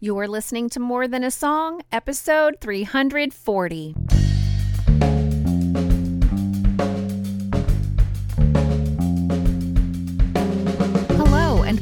You're listening to More Than a Song, episode 340.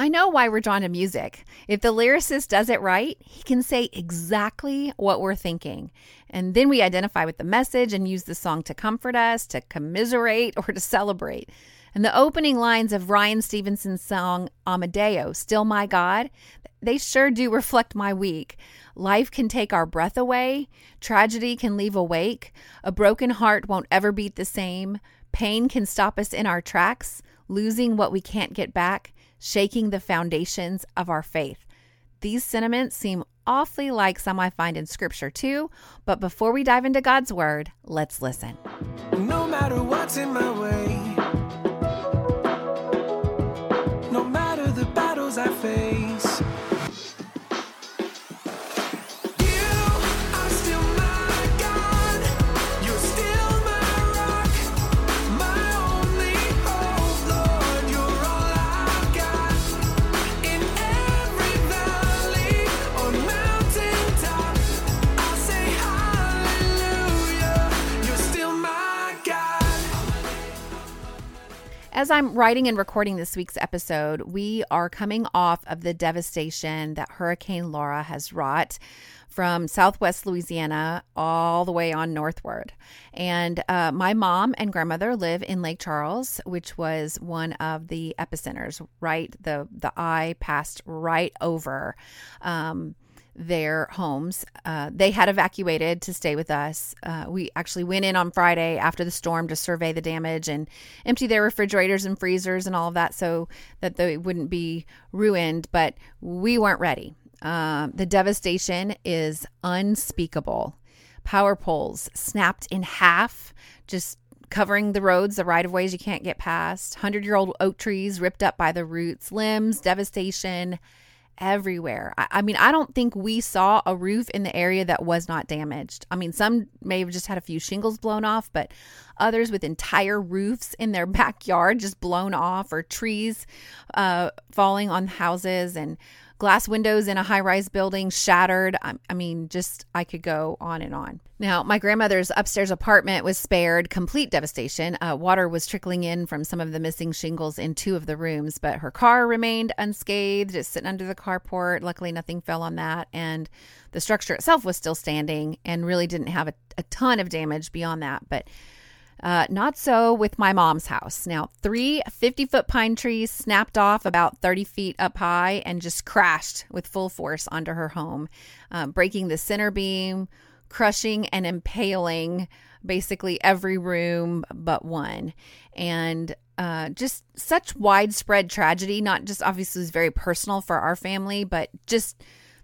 I know why we're drawn to music. If the lyricist does it right, he can say exactly what we're thinking. And then we identify with the message and use the song to comfort us, to commiserate, or to celebrate. And the opening lines of Ryan Stevenson's song Amadeo, Still My God, they sure do reflect my week. Life can take our breath away, tragedy can leave a wake, a broken heart won't ever beat the same, pain can stop us in our tracks, losing what we can't get back shaking the foundations of our faith. These sentiments seem awfully like some I find in scripture too, but before we dive into God's word, let's listen. No matter what's in my way, no As I'm writing and recording this week's episode, we are coming off of the devastation that Hurricane Laura has wrought from southwest Louisiana all the way on northward. And uh, my mom and grandmother live in Lake Charles, which was one of the epicenters, right? The, the eye passed right over. Um, their homes. Uh, they had evacuated to stay with us. Uh, we actually went in on Friday after the storm to survey the damage and empty their refrigerators and freezers and all of that so that they wouldn't be ruined. But we weren't ready. Uh, the devastation is unspeakable. Power poles snapped in half, just covering the roads, the right of ways you can't get past. 100 year old oak trees ripped up by the roots, limbs, devastation everywhere. I, I, mean, I don't think we saw a roof in the area that was not damaged. I mean, some may have just had a few shingles blown off, but others with entire roofs in their backyard just blown off, or trees uh, falling on houses and glass windows in a high rise building shattered. I, I, mean, just I could go on and on. Now, my grandmother's upstairs apartment was spared complete devastation. Uh, water was trickling in from some of the missing shingles in two of the rooms, but her car remained unscathed, just sitting under the carport. Luckily, nothing fell on that. And the structure itself was still standing and really didn't have a, a ton of damage beyond that. But uh, not so with my mom's house. Now, three 50 foot pine trees snapped off about 30 feet up high and just crashed with full force onto her home, um, breaking the center beam, crushing and impaling basically every room but one. And uh, just such widespread tragedy, not just obviously is very personal for our family, but just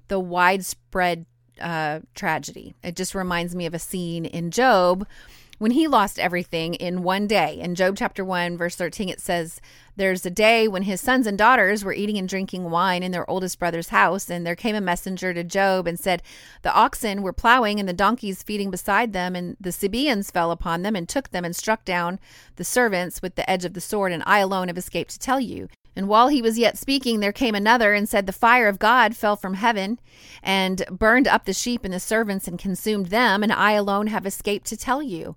the widespread uh, tragedy. It just reminds me of a scene in Job when he lost everything in one day. In Job chapter 1, verse 13, it says, There's a day when his sons and daughters were eating and drinking wine in their oldest brother's house, and there came a messenger to Job and said, The oxen were plowing and the donkeys feeding beside them, and the Sabaeans fell upon them and took them and struck down the servants with the edge of the sword, and I alone have escaped to tell you. And while he was yet speaking, there came another and said, The fire of God fell from heaven and burned up the sheep and the servants and consumed them, and I alone have escaped to tell you.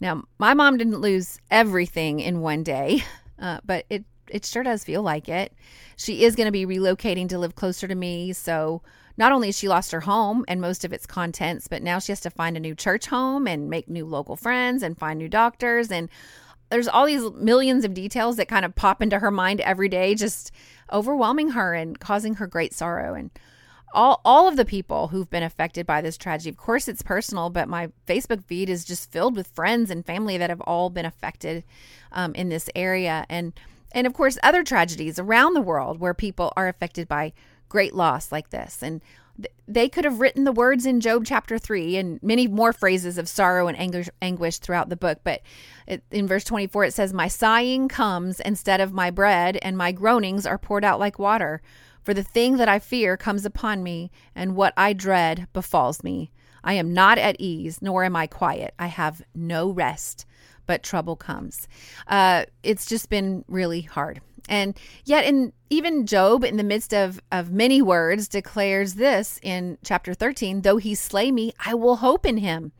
Now, my mom didn't lose everything in one day, uh, but it it sure does feel like it. She is going to be relocating to live closer to me, so not only has she lost her home and most of its contents, but now she has to find a new church home and make new local friends and find new doctors and there's all these millions of details that kind of pop into her mind every day just overwhelming her and causing her great sorrow and all all of the people who've been affected by this tragedy. Of course, it's personal, but my Facebook feed is just filled with friends and family that have all been affected um, in this area, and and of course other tragedies around the world where people are affected by great loss like this. And th- they could have written the words in Job chapter three and many more phrases of sorrow and anguish, anguish throughout the book. But it, in verse twenty four, it says, "My sighing comes instead of my bread, and my groanings are poured out like water." For the thing that I fear comes upon me, and what I dread befalls me. I am not at ease, nor am I quiet. I have no rest, but trouble comes. Uh, it's just been really hard. And yet, in even Job, in the midst of, of many words, declares this in chapter 13 though he slay me, I will hope in him.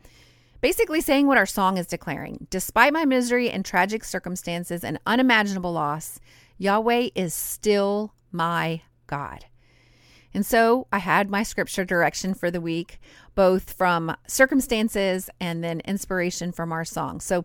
Basically, saying what our song is declaring despite my misery and tragic circumstances and unimaginable loss, Yahweh is still my God. And so I had my scripture direction for the week, both from circumstances and then inspiration from our song. So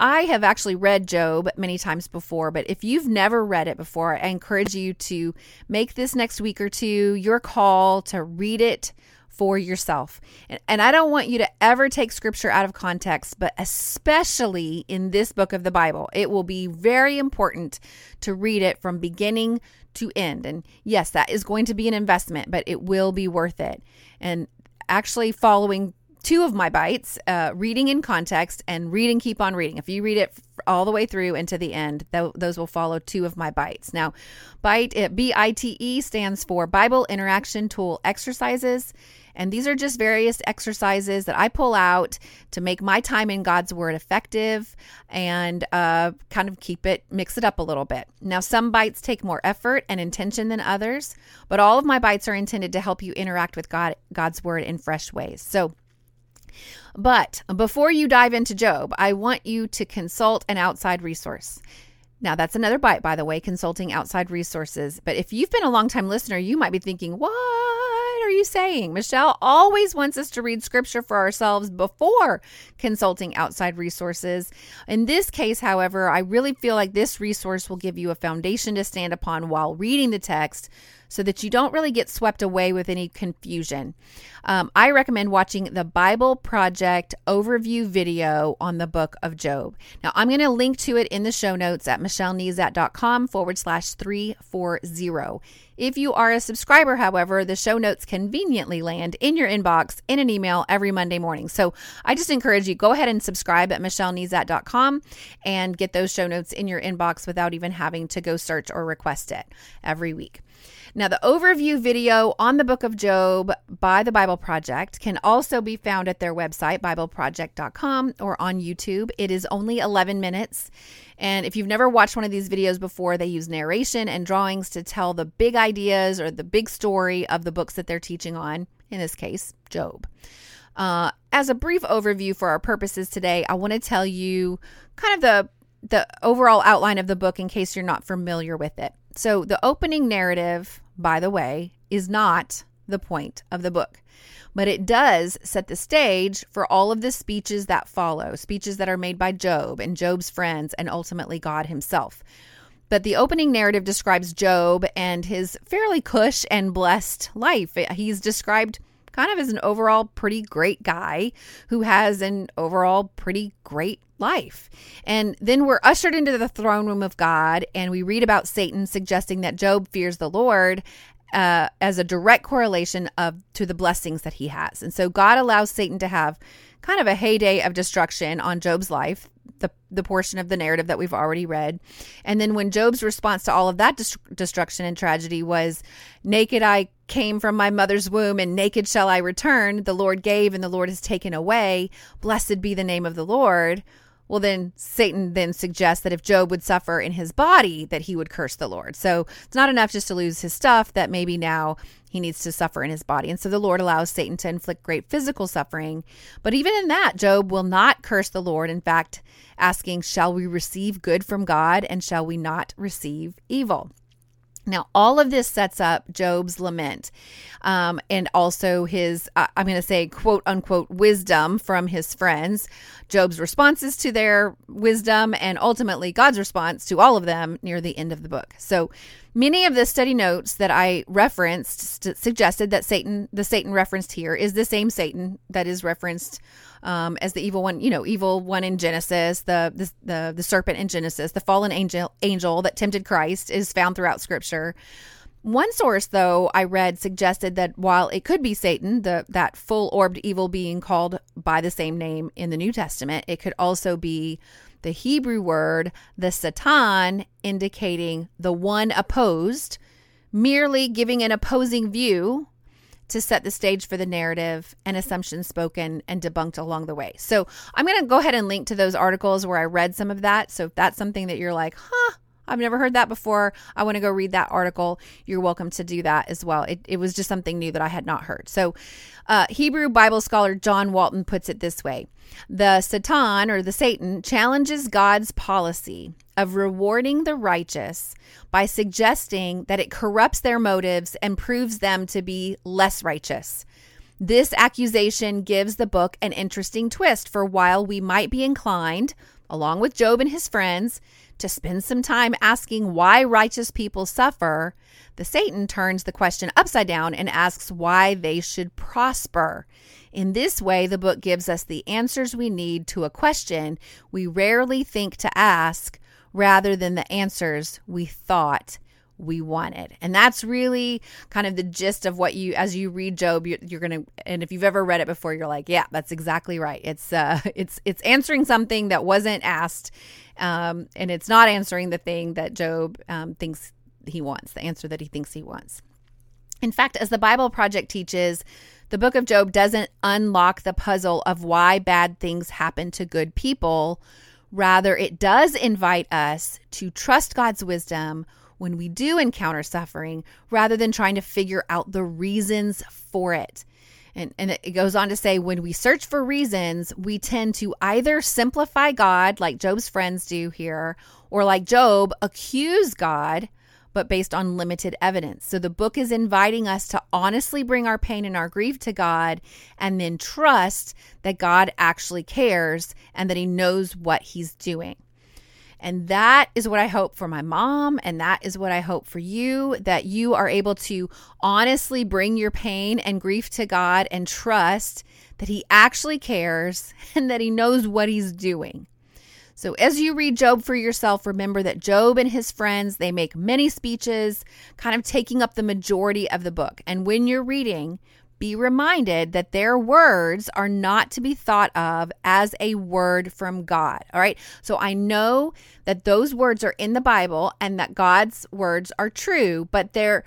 I have actually read Job many times before, but if you've never read it before, I encourage you to make this next week or two your call to read it for yourself. And, and, I don't want you to ever take scripture out of context, but especially in this book of the Bible, it will be very important to read it from beginning to end. And yes, that is going to be an investment, but it will be worth it. And actually, following two of my bites, uh, reading in context and reading, keep on reading. If you read it all the way through into the end, th- those will follow two of my bites. Now, bite, B I T E stands for Bible Interaction Tool Exercises. And these are just various exercises that I pull out to make my time in God's Word effective and uh, kind of keep it, mix it up a little bit. Now, some bites take more effort and intention than others, but all of my bites are intended to help you interact with God, God's Word in fresh ways. So, but before you dive into Job, I want you to consult an outside resource. Now, that's another bite, by the way, consulting outside resources. But if you've been a long time listener, you might be thinking, what are you saying? Michelle always wants us to read scripture for ourselves before consulting outside resources. In this case, however, I really feel like this resource will give you a foundation to stand upon while reading the text so that you don't really get swept away with any confusion. Um, I recommend watching the Bible Project overview video on the book of Job. Now, I'm going to link to it in the show notes at michellenezat.com forward slash 340. If you are a subscriber, however, the show notes conveniently land in your inbox in an email every Monday morning. So I just encourage you go ahead and subscribe at michellenezat.com and get those show notes in your inbox without even having to go search or request it every week. Now, the overview video on the book of Job by the Bible Project can also be found at their website, BibleProject.com, or on YouTube. It is only 11 minutes. And if you've never watched one of these videos before, they use narration and drawings to tell the big ideas or the big story of the books that they're teaching on, in this case, Job. Uh, as a brief overview for our purposes today, I want to tell you kind of the the overall outline of the book in case you're not familiar with it. So, the opening narrative, by the way, is not the point of the book, but it does set the stage for all of the speeches that follow, speeches that are made by Job and Job's friends and ultimately God himself. But the opening narrative describes Job and his fairly cush and blessed life. He's described kind of as an overall pretty great guy who has an overall pretty great life. And then we're ushered into the throne room of God and we read about Satan suggesting that Job fears the Lord uh, as a direct correlation of to the blessings that he has. And so God allows Satan to have kind of a heyday of destruction on Job's life the, the portion of the narrative that we've already read. And then when Job's response to all of that destruction and tragedy was, Naked I came from my mother's womb, and naked shall I return. The Lord gave, and the Lord has taken away. Blessed be the name of the Lord. Well, then Satan then suggests that if Job would suffer in his body, that he would curse the Lord. So it's not enough just to lose his stuff, that maybe now he needs to suffer in his body. And so the Lord allows Satan to inflict great physical suffering. But even in that, Job will not curse the Lord. In fact, asking, Shall we receive good from God and shall we not receive evil? Now, all of this sets up Job's lament um, and also his, uh, I'm going to say, quote unquote, wisdom from his friends, Job's responses to their wisdom, and ultimately God's response to all of them near the end of the book. So, many of the study notes that I referenced st- suggested that Satan, the Satan referenced here, is the same Satan that is referenced um, as the evil one, you know, evil one in Genesis, the, the the the serpent in Genesis, the fallen angel angel that tempted Christ is found throughout Scripture. One source, though, I read suggested that while it could be Satan, the that full orbed evil being called by the same name in the New Testament, it could also be the Hebrew word, the Satan, indicating the one opposed, merely giving an opposing view to set the stage for the narrative and assumptions spoken and debunked along the way. So I'm going to go ahead and link to those articles where I read some of that. So if that's something that you're like, huh, I've never heard that before. I want to go read that article. You're welcome to do that as well. It, it was just something new that I had not heard. So, uh, Hebrew Bible scholar John Walton puts it this way The Satan or the Satan challenges God's policy of rewarding the righteous by suggesting that it corrupts their motives and proves them to be less righteous. This accusation gives the book an interesting twist, for while we might be inclined, along with Job and his friends, to spend some time asking why righteous people suffer, the Satan turns the question upside down and asks why they should prosper. In this way, the book gives us the answers we need to a question we rarely think to ask rather than the answers we thought we wanted. And that's really kind of the gist of what you as you read Job you're, you're going to and if you've ever read it before you're like, yeah, that's exactly right. It's uh it's it's answering something that wasn't asked um and it's not answering the thing that Job um thinks he wants, the answer that he thinks he wants. In fact, as the Bible Project teaches, the book of Job doesn't unlock the puzzle of why bad things happen to good people Rather, it does invite us to trust God's wisdom when we do encounter suffering rather than trying to figure out the reasons for it. And, and it goes on to say when we search for reasons, we tend to either simplify God, like Job's friends do here, or like Job, accuse God but based on limited evidence. So the book is inviting us to honestly bring our pain and our grief to God and then trust that God actually cares and that He knows what He's doing. And that is what I hope for my mom. And that is what I hope for you that you are able to honestly bring your pain and grief to God and trust that He actually cares and that He knows what He's doing. So as you read Job for yourself, remember that Job and his friends, they make many speeches, kind of taking up the majority of the book. And when you're reading, be reminded that their words are not to be thought of as a word from God. All right. So I know that those words are in the Bible and that God's words are true, but they're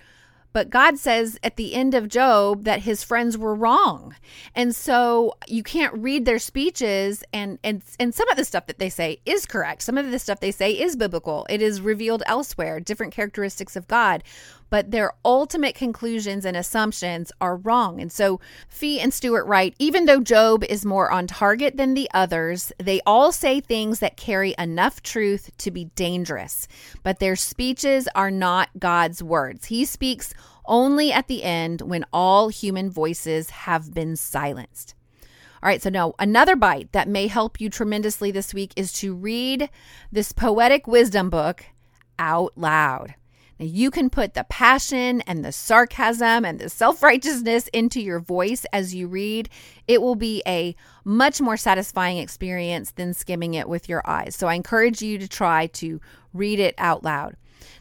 but God says at the end of Job that his friends were wrong. And so you can't read their speeches and and and some of the stuff that they say is correct. Some of the stuff they say is biblical. It is revealed elsewhere, different characteristics of God but their ultimate conclusions and assumptions are wrong. And so Fee and Stuart write even though Job is more on target than the others, they all say things that carry enough truth to be dangerous, but their speeches are not God's words. He speaks only at the end when all human voices have been silenced. All right, so now another bite that may help you tremendously this week is to read this poetic wisdom book out loud. Now, you can put the passion and the sarcasm and the self righteousness into your voice as you read. It will be a much more satisfying experience than skimming it with your eyes. So, I encourage you to try to read it out loud.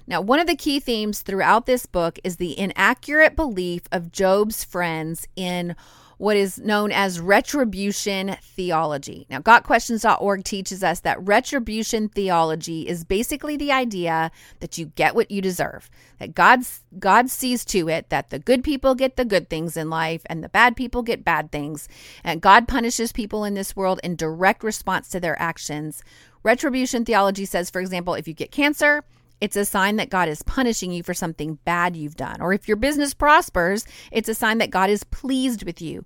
Now, one of the key themes throughout this book is the inaccurate belief of Job's friends in what is known as retribution theology. Now, GotQuestions.org teaches us that retribution theology is basically the idea that you get what you deserve, that God's, God sees to it that the good people get the good things in life and the bad people get bad things, and God punishes people in this world in direct response to their actions. Retribution theology says, for example, if you get cancer, it's a sign that God is punishing you for something bad you've done. Or if your business prospers, it's a sign that God is pleased with you.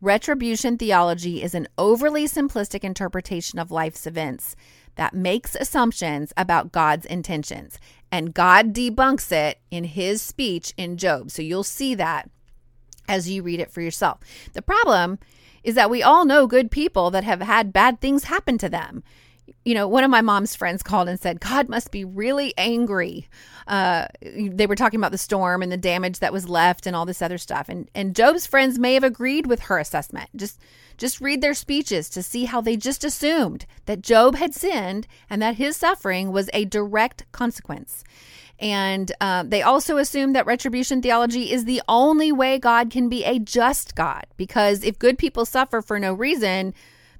Retribution theology is an overly simplistic interpretation of life's events that makes assumptions about God's intentions. And God debunks it in his speech in Job. So you'll see that as you read it for yourself. The problem is that we all know good people that have had bad things happen to them you know, one of my mom's friends called and said, God must be really angry. Uh, they were talking about the storm and the damage that was left and all this other stuff. And, and Job's friends may have agreed with her assessment. Just, just read their speeches to see how they just assumed that Job had sinned and that his suffering was a direct consequence. And uh, they also assume that retribution theology is the only way God can be a just God, because if good people suffer for no reason,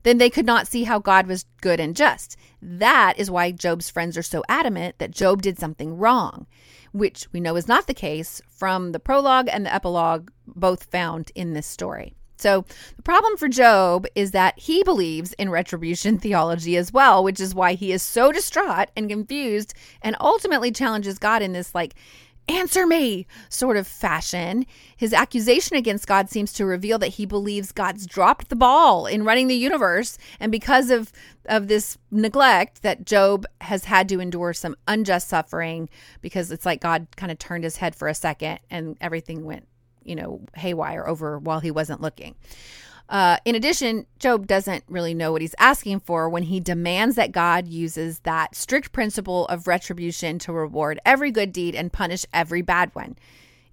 then they could not see how God was good and just. That is why Job's friends are so adamant that Job did something wrong, which we know is not the case from the prologue and the epilogue, both found in this story. So, the problem for Job is that he believes in retribution theology as well, which is why he is so distraught and confused and ultimately challenges God in this like answer me sort of fashion. His accusation against God seems to reveal that he believes God's dropped the ball in running the universe. And because of, of this neglect, that Job has had to endure some unjust suffering because it's like God kind of turned his head for a second and everything went, you know, haywire over while he wasn't looking. Uh, in addition, Job doesn't really know what he's asking for when he demands that God uses that strict principle of retribution to reward every good deed and punish every bad one.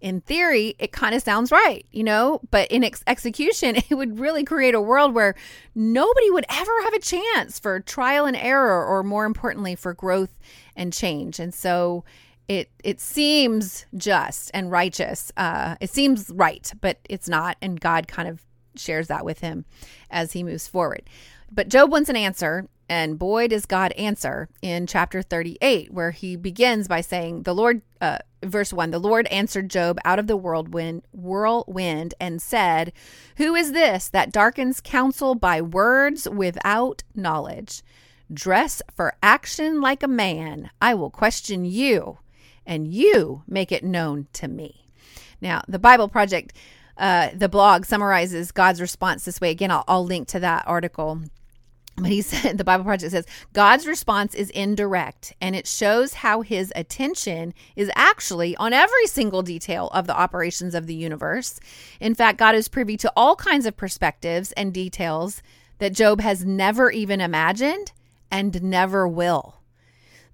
In theory, it kind of sounds right, you know, but in ex- execution, it would really create a world where nobody would ever have a chance for trial and error, or more importantly, for growth and change. And so, it it seems just and righteous. Uh, it seems right, but it's not. And God kind of shares that with him as he moves forward. But Job wants an answer, and boy, does God answer in chapter 38, where he begins by saying, The Lord, uh, verse 1, the Lord answered Job out of the whirlwind, whirlwind and said, Who is this that darkens counsel by words without knowledge? Dress for action like a man. I will question you, and you make it known to me. Now, the Bible Project uh, the blog summarizes God's response this way. Again, I'll, I'll link to that article. But he said, the Bible Project says, God's response is indirect and it shows how his attention is actually on every single detail of the operations of the universe. In fact, God is privy to all kinds of perspectives and details that Job has never even imagined and never will.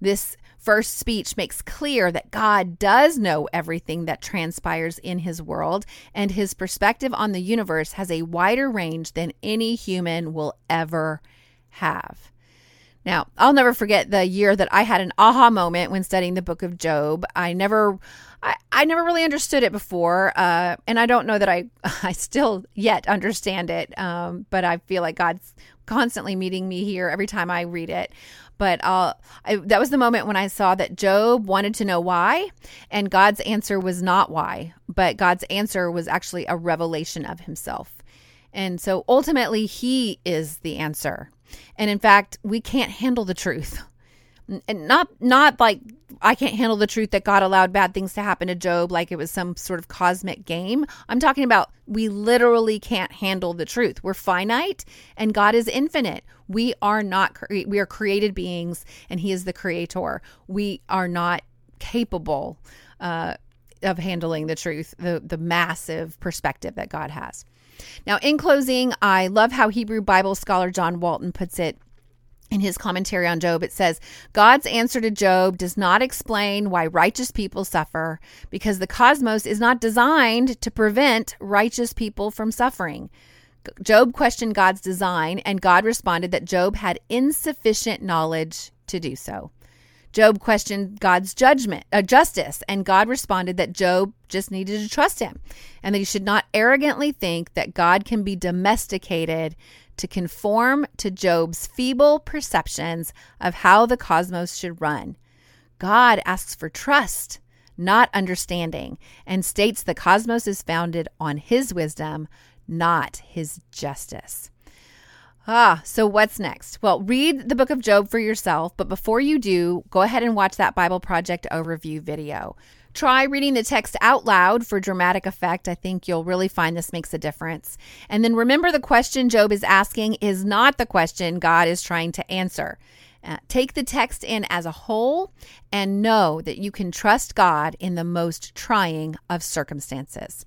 This first speech makes clear that God does know everything that transpires in his world, and his perspective on the universe has a wider range than any human will ever have. Now, I'll never forget the year that I had an aha moment when studying the book of Job. I never I, I never really understood it before, uh, and I don't know that I I still yet understand it. Um, but I feel like God's constantly meeting me here every time I read it. But uh, I, that was the moment when I saw that Job wanted to know why, and God's answer was not why, but God's answer was actually a revelation of himself. And so ultimately, he is the answer. And in fact, we can't handle the truth. And not not like I can't handle the truth that God allowed bad things to happen to Job like it was some sort of cosmic game. I'm talking about we literally can't handle the truth. We're finite and God is infinite. We are not we are created beings and he is the creator. We are not capable uh, of handling the truth, the the massive perspective that God has. Now, in closing, I love how Hebrew Bible scholar John Walton puts it in his commentary on Job, it says, God's answer to Job does not explain why righteous people suffer because the cosmos is not designed to prevent righteous people from suffering. Job questioned God's design, and God responded that Job had insufficient knowledge to do so. Job questioned God's judgment, uh, justice, and God responded that Job just needed to trust him and that he should not arrogantly think that God can be domesticated to conform to Job's feeble perceptions of how the cosmos should run. God asks for trust, not understanding, and states the cosmos is founded on his wisdom, not his justice. Ah, so what's next? Well, read the book of Job for yourself, but before you do, go ahead and watch that Bible Project overview video. Try reading the text out loud for dramatic effect. I think you'll really find this makes a difference. And then remember the question Job is asking is not the question God is trying to answer. Uh, take the text in as a whole and know that you can trust God in the most trying of circumstances.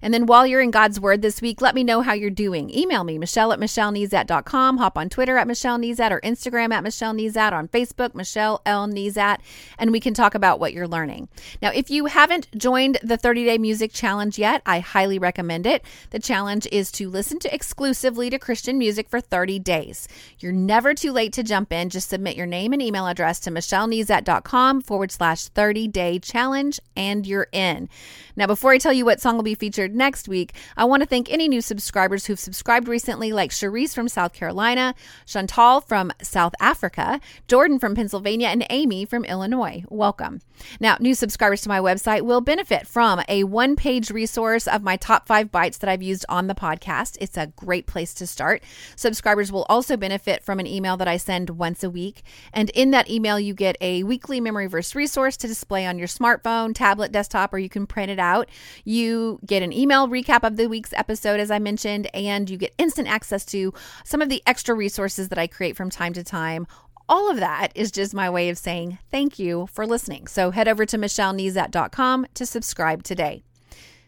And then while you're in God's Word this week, let me know how you're doing. Email me, Michelle at MichelleNezat.com. Hop on Twitter at Michelle Nezat or Instagram at Michelle Nezat, on Facebook, Michelle L. Nezat, and we can talk about what you're learning. Now, if you haven't joined the 30 Day Music Challenge yet, I highly recommend it. The challenge is to listen to exclusively to Christian music for 30 days. You're never too late to jump in. Just submit your name and email address to MichelleNezat.com forward slash 30 day challenge, and you're in. Now, before I tell you what song will be featured next week, I want to thank any new subscribers who've subscribed recently, like Cherise from South Carolina, Chantal from South Africa, Jordan from Pennsylvania, and Amy from Illinois. Welcome. Now, new subscribers to my website will benefit from a one page resource of my top five bites that I've used on the podcast. It's a great place to start. Subscribers will also benefit from an email that I send once a week. And in that email, you get a weekly memory verse resource to display on your smartphone, tablet, desktop, or you can print it out. You get an email recap of the week's episode, as I mentioned, and you get instant access to some of the extra resources that I create from time to time all of that is just my way of saying thank you for listening. So head over to michellenezat.com to subscribe today.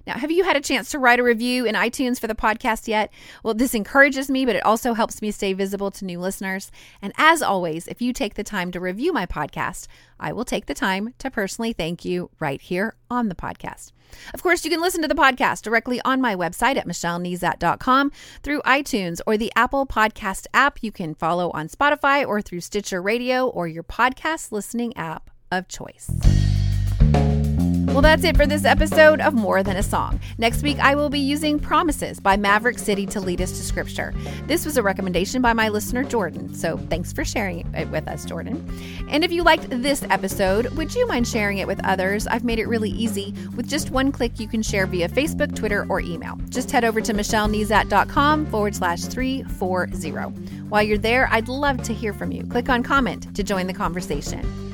Now, have you had a chance to write a review in iTunes for the podcast yet? Well, this encourages me, but it also helps me stay visible to new listeners. And as always, if you take the time to review my podcast, I will take the time to personally thank you right here on the podcast. Of course, you can listen to the podcast directly on my website at michellenezat.com through iTunes or the Apple Podcast app. You can follow on Spotify or through Stitcher Radio or your podcast listening app of choice. Well, that's it for this episode of More Than a Song. Next week, I will be using Promises by Maverick City to lead us to Scripture. This was a recommendation by my listener, Jordan. So thanks for sharing it with us, Jordan. And if you liked this episode, would you mind sharing it with others? I've made it really easy. With just one click, you can share via Facebook, Twitter, or email. Just head over to michellenezat.com forward slash 340. While you're there, I'd love to hear from you. Click on comment to join the conversation.